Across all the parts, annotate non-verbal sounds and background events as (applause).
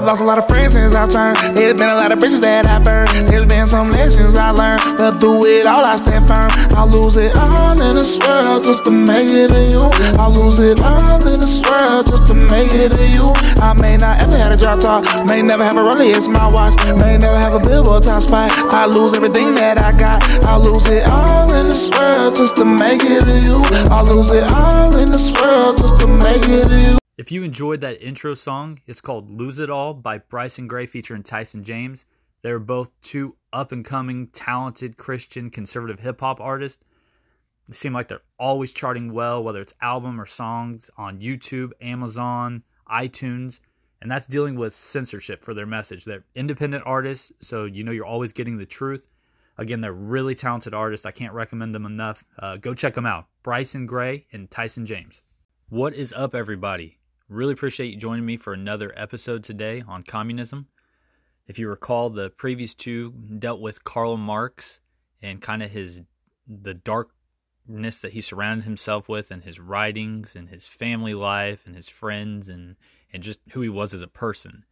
I've lost a lot of friends since I've turned. There's been a lot of bridges that I've burned. There's been some lessons I learned. But through it all, I stand firm. I'll lose it all in this world just to make it to you. I'll lose it all in this world just to make it to you. I may not ever have a drop top, may never have a Rolex my watch, may never have a billboard top spot. I lose everything that I got. I'll lose it all in this world just to make it to you. I'll lose it all in this world just to make it to you. If you enjoyed that intro song, it's called Lose It All by Bryson Gray featuring Tyson James. They're both two up and coming, talented Christian conservative hip hop artists. They seem like they're always charting well, whether it's album or songs on YouTube, Amazon, iTunes, and that's dealing with censorship for their message. They're independent artists, so you know you're always getting the truth. Again, they're really talented artists. I can't recommend them enough. Uh, go check them out Bryson Gray and Tyson James. What is up, everybody? Really appreciate you joining me for another episode today on communism. If you recall, the previous two dealt with Karl Marx and kind of his the darkness that he surrounded himself with and his writings and his family life and his friends and and just who he was as a person.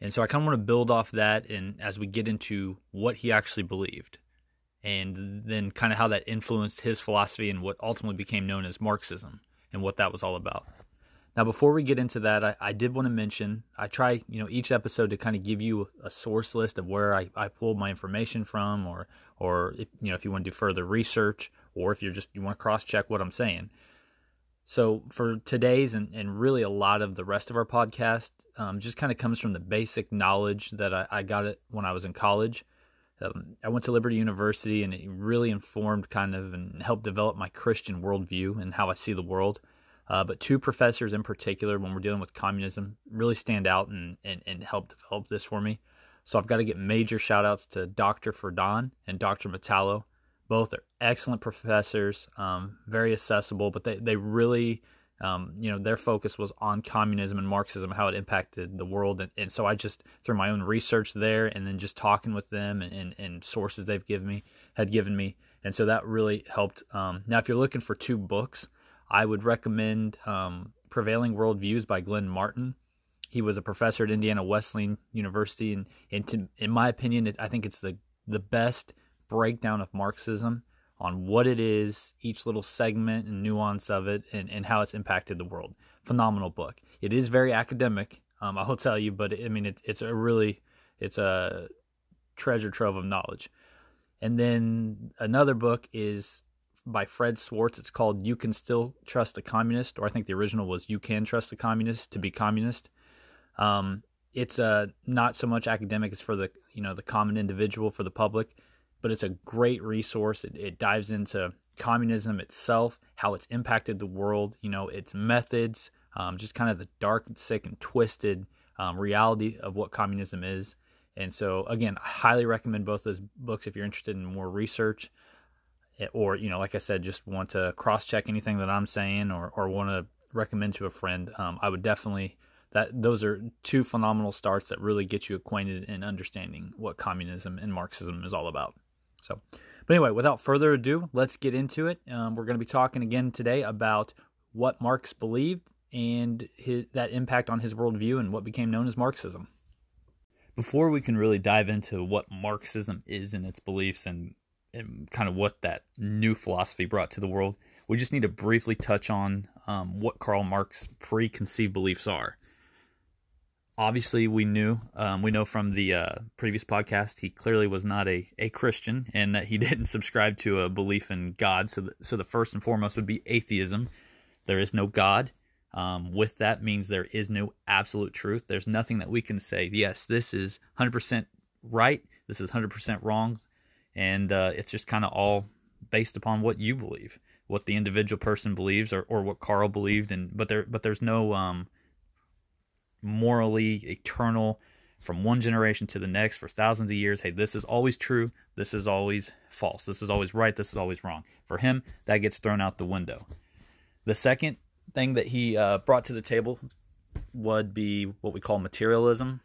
And so I kind of want to build off that and as we get into what he actually believed and then kind of how that influenced his philosophy and what ultimately became known as Marxism and what that was all about. Now, before we get into that, I, I, did want to mention I try, you know, each episode to kind of give you a source list of where I, I pulled my information from, or, or if, you know, if you want to do further research, or if you're just you want to cross check what I'm saying. So for today's and, and really a lot of the rest of our podcast, um, just kind of comes from the basic knowledge that I, I got it when I was in college. Um, I went to Liberty University, and it really informed kind of and helped develop my Christian worldview and how I see the world. Uh, but two professors in particular, when we're dealing with communism, really stand out and, and, and help develop this for me. So I've got to get major shout outs to Dr. Ferdon and Dr. Metallo. Both are excellent professors, um, very accessible, but they, they really, um, you know, their focus was on communism and Marxism, how it impacted the world. And, and, so I just, through my own research there and then just talking with them and, and, and sources they've given me, had given me. And so that really helped. Um, now, if you're looking for two books, I would recommend um, Prevailing Worldviews by Glenn Martin. He was a professor at Indiana Wesleyan University, and, and to, in my opinion, it, I think it's the the best breakdown of Marxism on what it is, each little segment and nuance of it, and, and how it's impacted the world. Phenomenal book. It is very academic, um, I will tell you, but I mean, it, it's a really, it's a treasure trove of knowledge. And then another book is by Fred Schwarz. It's called "You Can Still Trust a Communist," or I think the original was "You Can Trust a Communist to Be Communist." Um, it's uh, not so much academic; it's for the you know the common individual, for the public. But it's a great resource. It, it dives into communism itself, how it's impacted the world, you know, its methods, um, just kind of the dark and sick and twisted um, reality of what communism is. And so, again, I highly recommend both those books if you're interested in more research. Eh, or you know, like I said, just want to cross check anything that I'm saying or or want to recommend to a friend, um, I would definitely that those are two phenomenal starts that really get you acquainted and understanding what communism and Marxism is all about. So, but anyway, without further ado, let's get into it. Um, we're going to be talking again today about what Marx believed and his, that impact on his worldview and what became known as Marxism. Before we can really dive into what Marxism is and its beliefs and and kind of what that new philosophy brought to the world, we just need to briefly touch on um, what Karl Marx's preconceived beliefs are. Obviously, we knew, um, we know from the uh, previous podcast, he clearly was not a, a Christian and that he (laughs) didn't subscribe to a belief in God. So, the, so the first and foremost would be atheism. There is no God. Um, with that means there is no absolute truth. There's nothing that we can say, yes, this is 100% right, this is 100% wrong and uh, it's just kind of all based upon what you believe, what the individual person believes, or, or what Karl believed, and but there but there's no um, morally eternal from one generation to the next for thousands of years. Hey, this is always true. This is always false. This is always right. This is always wrong. For him, that gets thrown out the window. The second thing that he uh, brought to the table would be what we call materialism.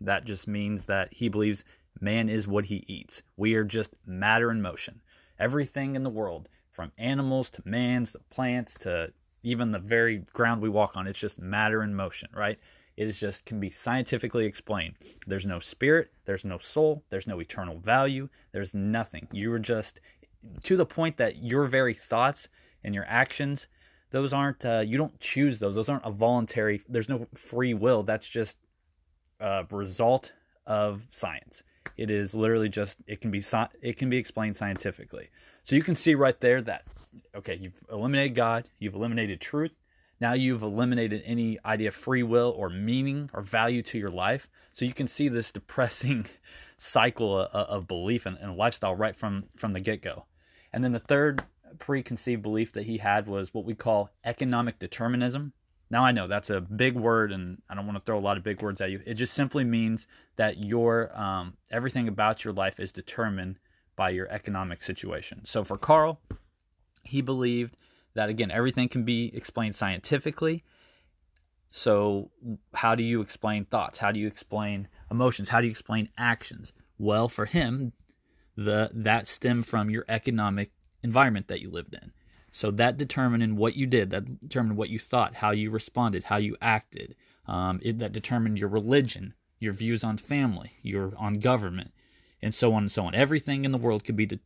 That just means that he believes Man is what he eats. We are just matter in motion. Everything in the world, from animals to mans to plants to even the very ground we walk on, it's just matter in motion, right? It is just can be scientifically explained. There's no spirit, there's no soul, there's no eternal value, there's nothing. You're just to the point that your very thoughts and your actions, those aren't uh, you don't choose those. Those aren't a voluntary. There's no free will. That's just a result of science. It is literally just it can be it can be explained scientifically. So you can see right there that okay, you've eliminated God, you've eliminated truth. Now you've eliminated any idea of free will or meaning or value to your life. So you can see this depressing (laughs) cycle of belief and, and lifestyle right from from the get go. And then the third preconceived belief that he had was what we call economic determinism. Now I know that's a big word, and I don't want to throw a lot of big words at you. It just simply means that your um, everything about your life is determined by your economic situation. So for Karl, he believed that again everything can be explained scientifically. So how do you explain thoughts? How do you explain emotions? How do you explain actions? Well, for him, the that stemmed from your economic environment that you lived in. So that determined what you did, that determined what you thought, how you responded, how you acted. Um, it, that determined your religion, your views on family, your on government, and so on and so on. Everything in the world could be de-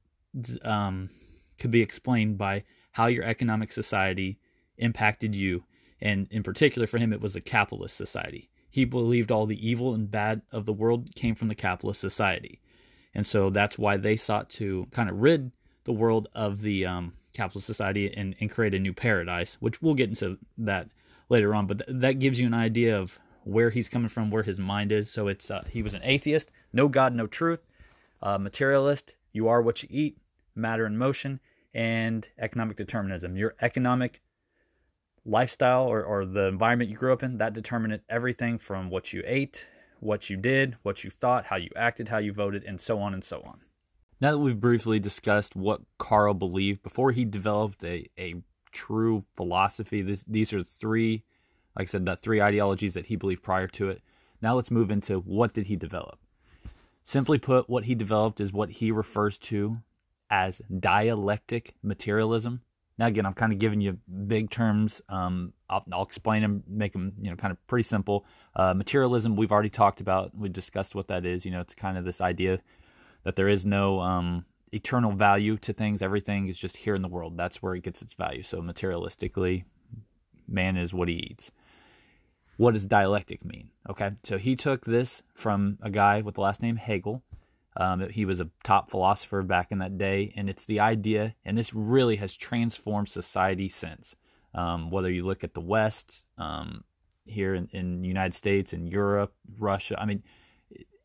um, could be explained by how your economic society impacted you, and in particular for him, it was a capitalist society. He believed all the evil and bad of the world came from the capitalist society. And so that's why they sought to kind of rid the world of the um, capitalist society and, and create a new paradise, which we'll get into that later on. But th- that gives you an idea of where he's coming from, where his mind is. So it's uh, he was an atheist, no God, no truth, uh, materialist. You are what you eat, matter and motion, and economic determinism. Your economic lifestyle or, or the environment you grew up in that determined everything from what you ate what you did, what you thought, how you acted, how you voted, and so on and so on. Now that we've briefly discussed what Karl believed before he developed a, a true philosophy, this, these are three, like I said, the three ideologies that he believed prior to it. Now let's move into what did he develop. Simply put, what he developed is what he refers to as dialectic materialism. Now, again, I'm kind of giving you big terms. Um, I'll, I'll, explain them, make them, you know, kind of pretty simple. Uh, materialism, we've already talked about. We discussed what that is. You know, it's kind of this idea that there is no um, eternal value to things. Everything is just here in the world. That's where it gets its value. So, materialistically, man is what he eats. What does dialectic mean? Okay, so he took this from a guy with the last name Hegel, um, he was a top philosopher back in that day, and it's the idea, and this really has transformed society since. Um, whether you look at the West, um, here in, in the United States, in Europe, Russia, I mean,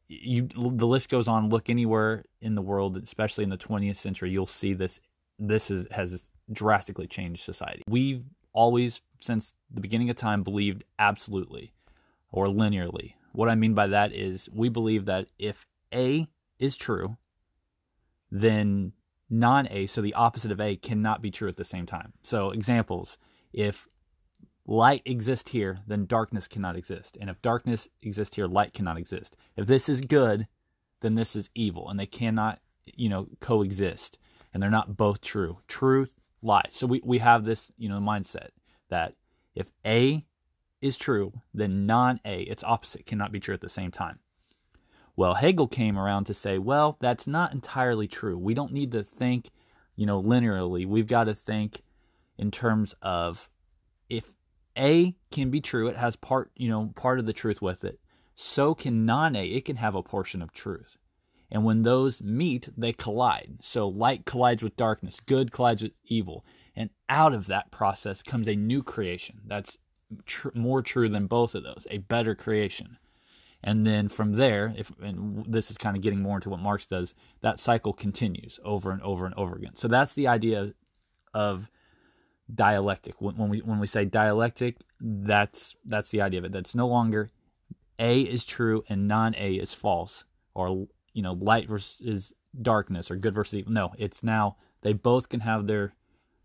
you the list goes on. Look anywhere in the world, especially in the 20th century, you'll see this. This is, has drastically changed society. We've always, since the beginning of time, believed absolutely or linearly. What I mean by that is we believe that if A is true, then non A, so the opposite of A, cannot be true at the same time. So, examples if light exists here, then darkness cannot exist. And if darkness exists here, light cannot exist. If this is good, then this is evil. And they cannot, you know, coexist. And they're not both true. Truth, lies. So we, we have this, you know, mindset that if A is true, then non A, its opposite, cannot be true at the same time. Well, Hegel came around to say, well, that's not entirely true. We don't need to think, you know, linearly. We've got to think in terms of A can be true, it has part, you know, part of the truth with it. So can non A, it can have a portion of truth. And when those meet, they collide. So light collides with darkness, good collides with evil. And out of that process comes a new creation that's tr- more true than both of those, a better creation. And then from there, if and this is kind of getting more into what Marx does, that cycle continues over and over and over again. So that's the idea of dialectic. When, we when we say dialectic, that's that's the idea of it. That's no longer A is true and non-A is false, or you know, light versus darkness, or good versus evil. No, it's now they both can have their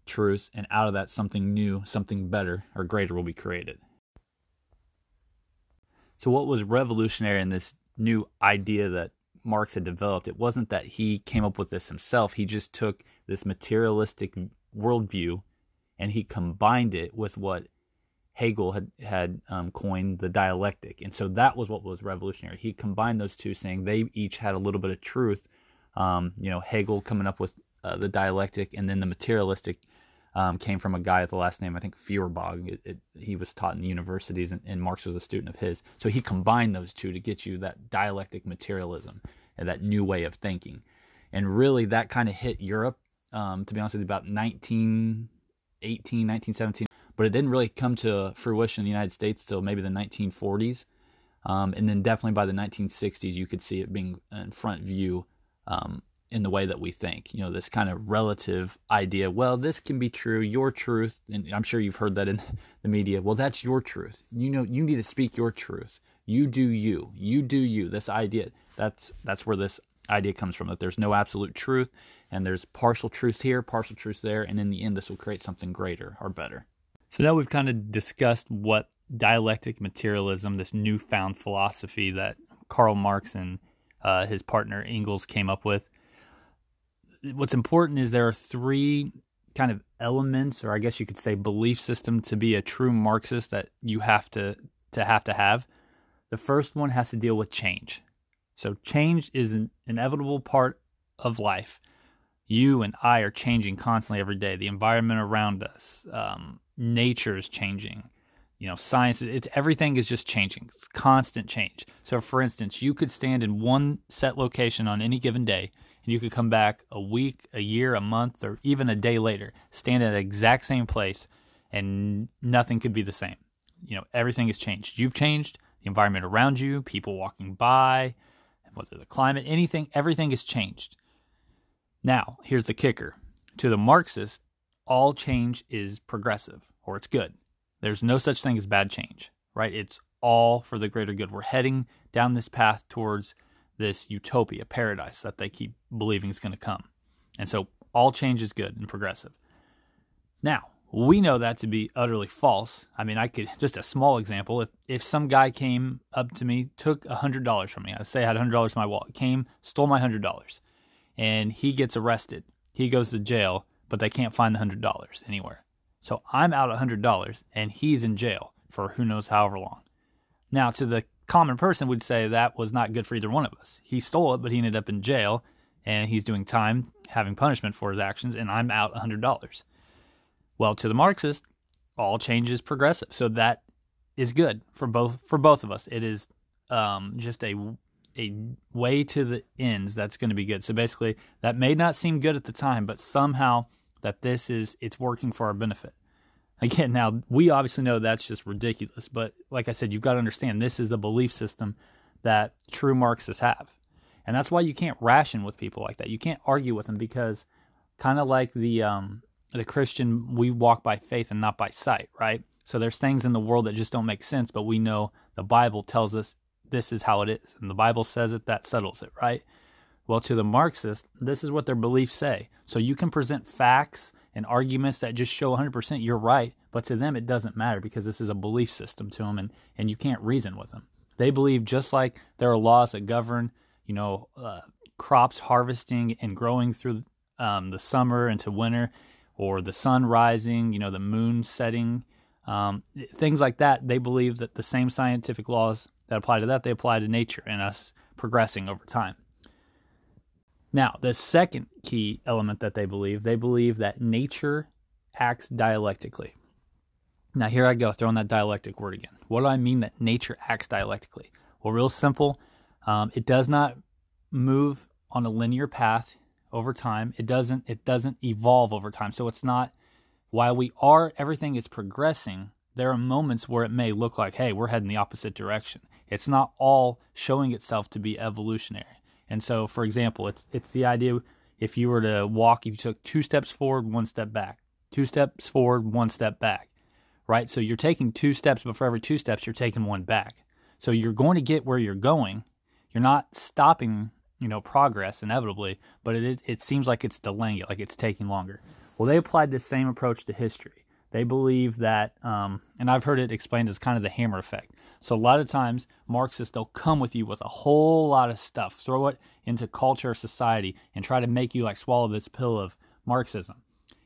truths, and out of that, something new, something better or greater will be created. So, what was revolutionary in this new idea that Marx had developed? It wasn't that he came up with this himself. He just took this materialistic worldview and he combined it with what Hegel had had um, coined the dialectic, and so that was what was revolutionary. He combined those two, saying they each had a little bit of truth. Um, you know, Hegel coming up with uh, the dialectic, and then the materialistic um, came from a guy with the last name I think Feuerbach. It, it, he was taught in universities, and, and, Marx was a student of his. So he combined those two to get you that dialectic materialism and that new way of thinking. And really, that kind of hit Europe. Um, to be honest with you, about 1918, 1917 but it didn't really come to fruition in the United States till maybe the 1940s. Um, and then definitely by the 1960s, you could see it being in front view um, in the way that we think. You know, this kind of relative idea. Well, this can be true, your truth, and I'm sure you've heard that in (laughs) the media. Well, that's your truth. You know, you need to speak your truth. You do you. You do you. This idea. That's that's where this idea comes from. That there's no absolute truth, and there's partial truth here, partial truth there, and in the end, this will create something greater or better. So now we've kind of discussed what dialectic materialism, this newfound philosophy that Karl Marx and uh, his partner Engels came up with. What's important is there are three kind of elements, or I guess you could say belief system, to be a true Marxist that you have to to have to have. The first one has to deal with change. So change is an inevitable part of life. You and I are changing constantly every day. The environment around us, um, nature is changing. You know science it's everything is just changing. It's constant change. So for instance you could stand in one set location on any given day and you could come back a week a year a month or even a day later stand at the exact same place and nothing could be the same. You know everything has changed. You've changed. The environment around you people walking by whether the climate anything everything has changed now here's the kicker to the marxist all change is progressive or it's good. There's no such thing as bad change, right? It's all for the greater good. We're heading down this path towards this utopia, paradise that they keep believing is going to come. And so all change is good and progressive. Now, we know that to be utterly false. I mean, I could just a small example. If if some guy came up to me, took a hundred dollars from me, I say I had hundred dollars in my wallet, came, stole my hundred dollars, and he gets arrested. He goes to jail but they can't find the hundred dollars anywhere. So I'm out a hundred dollars and he's in jail for who knows however long. Now, to the common person would say that was not good for either one of us. He stole it, but he ended up in jail and he's doing time, having punishment for his actions, and I'm out a hundred dollars. Well, to the Marxist, all change is progressive, so that is good for both for both of us. It is um, just a a way to the ends that's going to be good. So basically, that may not seem good at the time, but somehow that this is it's working for our benefit. Again, now we obviously know that's just ridiculous, but like I said, you've got to understand this is the belief system that true Marxists have. And that's why you can't ration with people like that. You can't argue with them because kind of like the um, the Christian, we walk by faith and not by sight, right? So there's things in the world that just don't make sense, but we know the Bible tells us this is how it is. And the Bible says it, that settles it, right? Well, to the Marxist, this is what their beliefs say. So you can present facts and arguments that just show 100% you're right, but to them it doesn't matter because this is a belief system to them and, and you can't reason with them. They believe just like there are laws that govern, you know, uh, crops harvesting and growing through um, the summer into winter or the sun rising, you know, the moon setting, um, things like that. They believe that the same scientific laws that apply to that, they apply to nature and us progressing over time. Now, the second key element that they believe, they believe that nature acts dialectically. Now, here I go, throwing that dialectic word again. What do I mean that nature acts dialectically? Well, real simple. Um, it does not move on a linear path over time. It doesn't. It doesn't evolve over time. So it's not. While we are, everything is progressing. There are moments where it may look like, hey, we're heading the opposite direction. It's not all showing itself to be evolutionary. And so, for example, it's it's the idea if you were to walk, if you took two steps forward, one step back, two steps forward, one step back, right? So you're taking two steps, but for every two steps, you're taking one back. So you're going to get where you're going. You're not stopping, you know, progress inevitably, but it is, it seems like it's delaying it, like it's taking longer. Well, they applied the same approach to history. They believe that, um, and I've heard it explained as kind of the hammer effect. So a lot of times Marxists they'll come with you with a whole lot of stuff, throw it into culture society, and try to make you like swallow this pill of Marxism.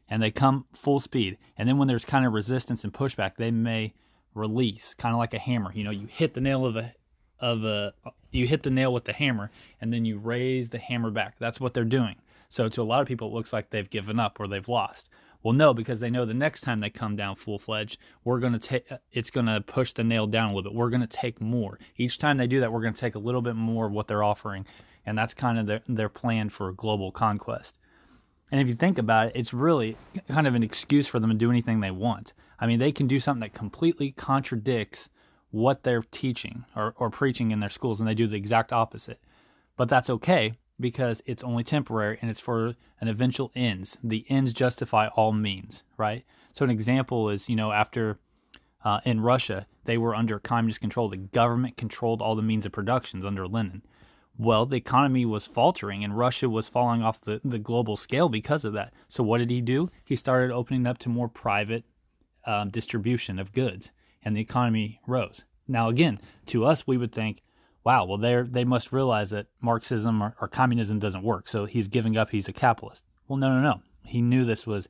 And they come full speed. And then when there's kind of resistance and pushback, they may release, kind of like a hammer. You know, you hit the nail of a of a you hit the nail with the hammer and then you raise the hammer back. That's what they're doing. So to a lot of people it looks like they've given up or they've lost. Well, no, because they know the next time they come down full fledged, we're going to take it's going to push the nail down a little bit. We're going to take more. Each time they do that, we're going to take a little bit more of what they're offering, and that's kind of their their plan for global conquest. And if you think about it, it's really kind of an excuse for them to do anything they want. I mean, they can do something that completely contradicts what they're teaching or, or preaching in their schools, and they do the exact opposite. But that's okay because it's only temporary and it's for an eventual ends. The ends justify all means, right? So an example is, you know, after uh, in Russia, they were under communist control. The government controlled all the means of productions under Lenin. Well, the economy was faltering and Russia was falling off the, the global scale because of that. So what did he do? He started opening up to more private um, distribution of goods and the economy rose. Now, again, to us, we would think, wow, well, they they must realize that Marxism or, or, communism doesn't work. So he's giving up. He's a capitalist. Well, no, no, no. He knew this was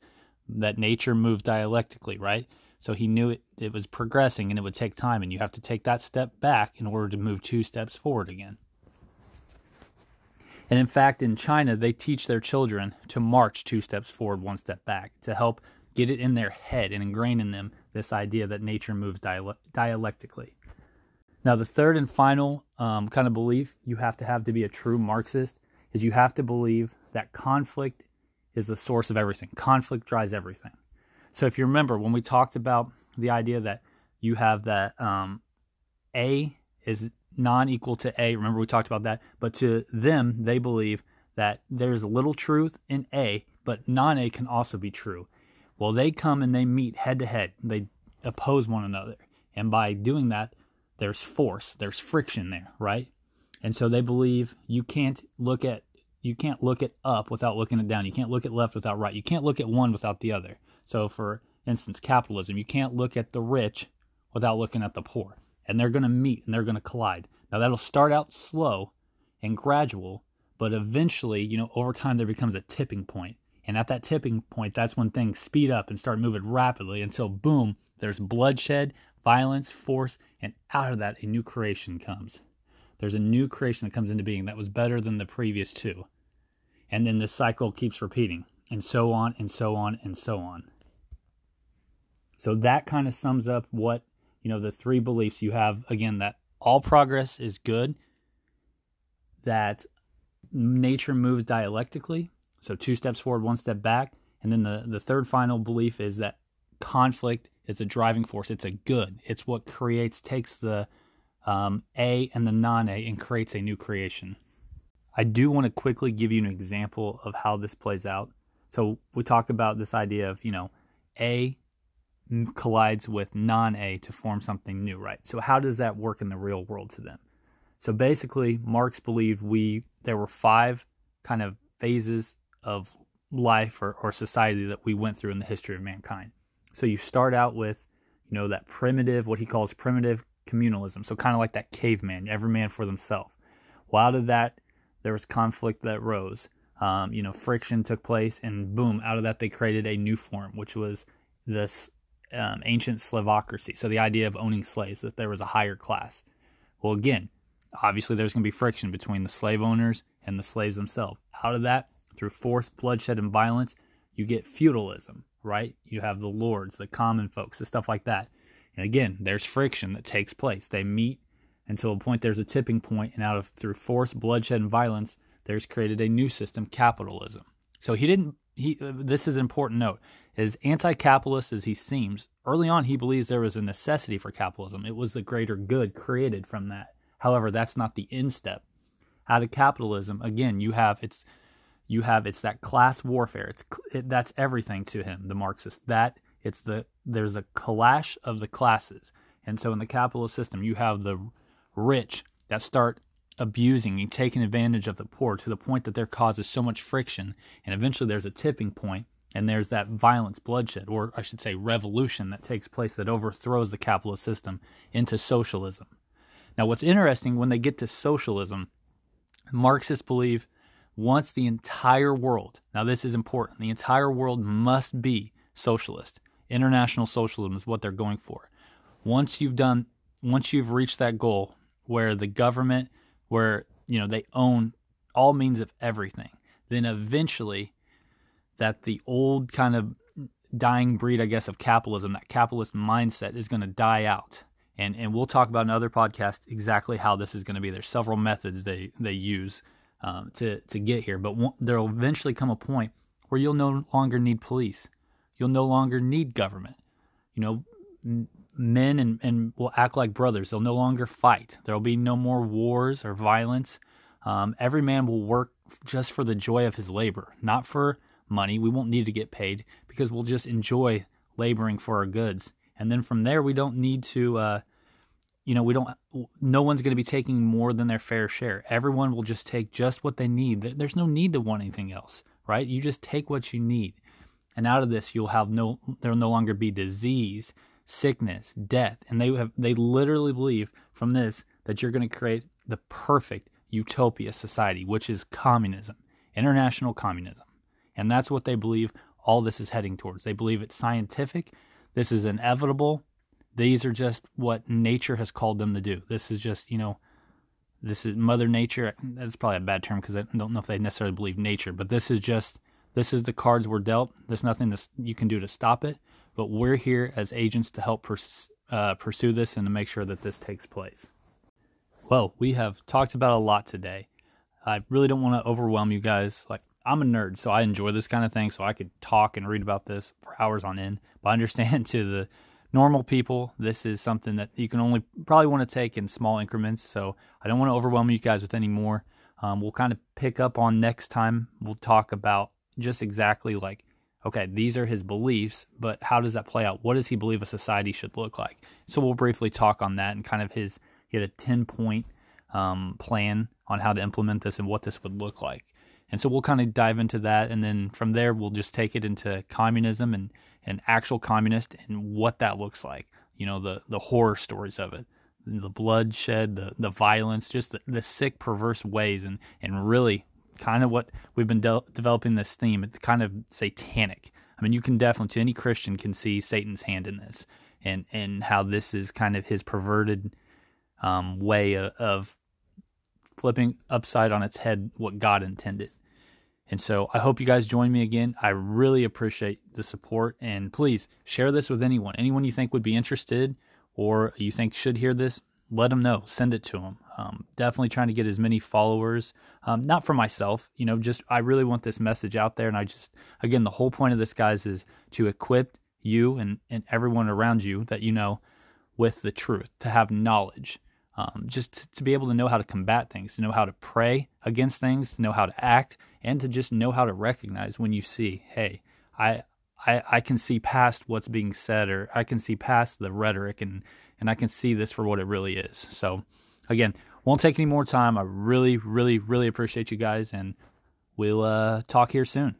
that nature moved dialectically, right? So he knew it, it was progressing and it would take time, and you have to take that step back in order to move two steps forward again. And in fact, in China, they teach their children to march two steps forward, one step back to help get it in their head and ingrain in them this idea that nature moves dialectically. Now, the third and final um, kind of belief you have to have to be a true Marxist is you have to believe that conflict is the source of everything. Conflict drives everything. So, if you remember when we talked about the idea that you have that um, A is non equal to A, remember we talked about that, but to them, they believe that there's a little truth in A, but non A can also be true. Well, they come and they meet head to head, they oppose one another. And by doing that, there's force, there's friction there, right? And so they believe you can't look at you can't look at up without looking at down. You can't look at left without right. You can't look at one without the other. So for instance, capitalism, you can't look at the rich without looking at the poor. And they're going to meet and they're going to collide. Now that'll start out slow and gradual, but eventually, you know, over time there becomes a tipping point. And at that tipping point, that's when things speed up and start moving rapidly until boom, there's bloodshed, violence, force, and out of that, a new creation comes. There's a new creation that comes into being that was better than the previous two. And then the cycle keeps repeating, and so on, and so on, and so on. So that kind of sums up what, you know, the three beliefs you have again that all progress is good, that nature moves dialectically, so two steps forward, one step back. And then the, the third final belief is that conflict is a driving force. It's a good. It's what creates, takes the um, A and the non A and creates a new creation. I do want to quickly give you an example of how this plays out. So we talk about this idea of, you know, A collides with non A to form something new, right? So how does that work in the real world to them? So basically, Marx believed we there were five kind of phases of life or, or society that we went through in the history of mankind. So you start out with, you know, that primitive, what he calls primitive communalism. So kind of like that caveman, every man for themselves. Well, out of that, there was conflict that rose. Um, you know, friction took place, and boom, out of that they created a new form, which was this um, ancient slavocracy. So the idea of owning slaves, that there was a higher class. Well, again, obviously there's going to be friction between the slave owners and the slaves themselves. Out of that, through force, bloodshed, and violence, you get feudalism right? You have the lords, the common folks, the stuff like that. And again, there's friction that takes place. They meet until a point there's a tipping point, and out of through force, bloodshed, and violence, there's created a new system, capitalism. So he didn't. He uh, this is an important note. As anti-capitalist as he seems, early on he believes there was a necessity for capitalism. It was the greater good created from that. However, that's not the end step. Out of capitalism, again, you have it's you have it's that class warfare. It's it, that's everything to him, the Marxist. That it's the there's a clash of the classes, and so in the capitalist system, you have the rich that start abusing and taking advantage of the poor to the point that there causes so much friction, and eventually there's a tipping point, and there's that violence, bloodshed, or I should say revolution that takes place that overthrows the capitalist system into socialism. Now, what's interesting when they get to socialism, Marxists believe once the entire world, now this is important, the entire world must be socialist. International socialism is what they're going for. once you've done, once you've reached that goal where the government, where, you know, they own all means of everything, then eventually that the old kind of dying breed, I guess, of capitalism, that capitalist mindset is going to die out. And, and we'll talk about in other podcasts exactly how this is going to be. There's several methods they, they use um, to, to get here, but there will eventually come a point where you'll no longer need police. You'll no longer need government. You know, men and, and will act like brothers. They'll no longer fight. There'll be no more wars or violence. Um, every man will work just for the joy of his labor, not for money. We won't need to get paid because we'll just enjoy laboring for our goods. And then from there, we don't need to, uh, you know, we don't, no one's going to be taking more than their fair share. Everyone will just take just what they need. There's no need to want anything else, right? You just take what you need. And out of this, you'll have no, there'll no longer be disease, sickness, death. And they have, they literally believe from this that you're going to create the perfect utopia society, which is communism, international communism. And that's what they believe all this is heading towards. They believe it's scientific, this is inevitable. These are just what nature has called them to do. This is just, you know, this is Mother Nature. That's probably a bad term because I don't know if they necessarily believe nature, but this is just, this is the cards we're dealt. There's nothing that you can do to stop it, but we're here as agents to help pers- uh, pursue this and to make sure that this takes place. Well, we have talked about a lot today. I really don't want to overwhelm you guys. Like, I'm a nerd, so I enjoy this kind of thing. So I could talk and read about this for hours on end. But I understand (laughs) to the normal people, this is something that you can only probably want to take in small increments. So I don't want to overwhelm you guys with any more. Um, we'll kind of pick up on next time. We'll talk about just exactly like, okay, these are his beliefs, but how does that play out? What does he believe a society should look like? So we'll briefly talk on that and kind of his, he had a 10 point um, plan on how to implement this and what this would look like. And so we'll kind of dive into that. And then from there, we'll just take it into communism and, and actual communist and what that looks like. You know, the, the horror stories of it, the bloodshed, the, the violence, just the, the sick, perverse ways. And, and really kind of what we've been de- developing this theme. It's kind of satanic. I mean, you can definitely, to any Christian, can see Satan's hand in this and, and how this is kind of his perverted um, way of, of flipping upside on its head what God intended. And so I hope you guys join me again. I really appreciate the support. And please share this with anyone. Anyone you think would be interested or you think should hear this, let them know. Send it to them. Um, definitely trying to get as many followers. Um, not for myself, you know, just I really want this message out there. And I just, again, the whole point of this, guys, is to equip you and, and everyone around you that you know with the truth, to have knowledge. Um, just to, to be able to know how to combat things, to know how to pray against things, to know how to act, and to just know how to recognize when you see, hey, I I, I can see past what's being said or I can see past the rhetoric and, and I can see this for what it really is. So again, won't take any more time. I really, really, really appreciate you guys and we'll uh, talk here soon.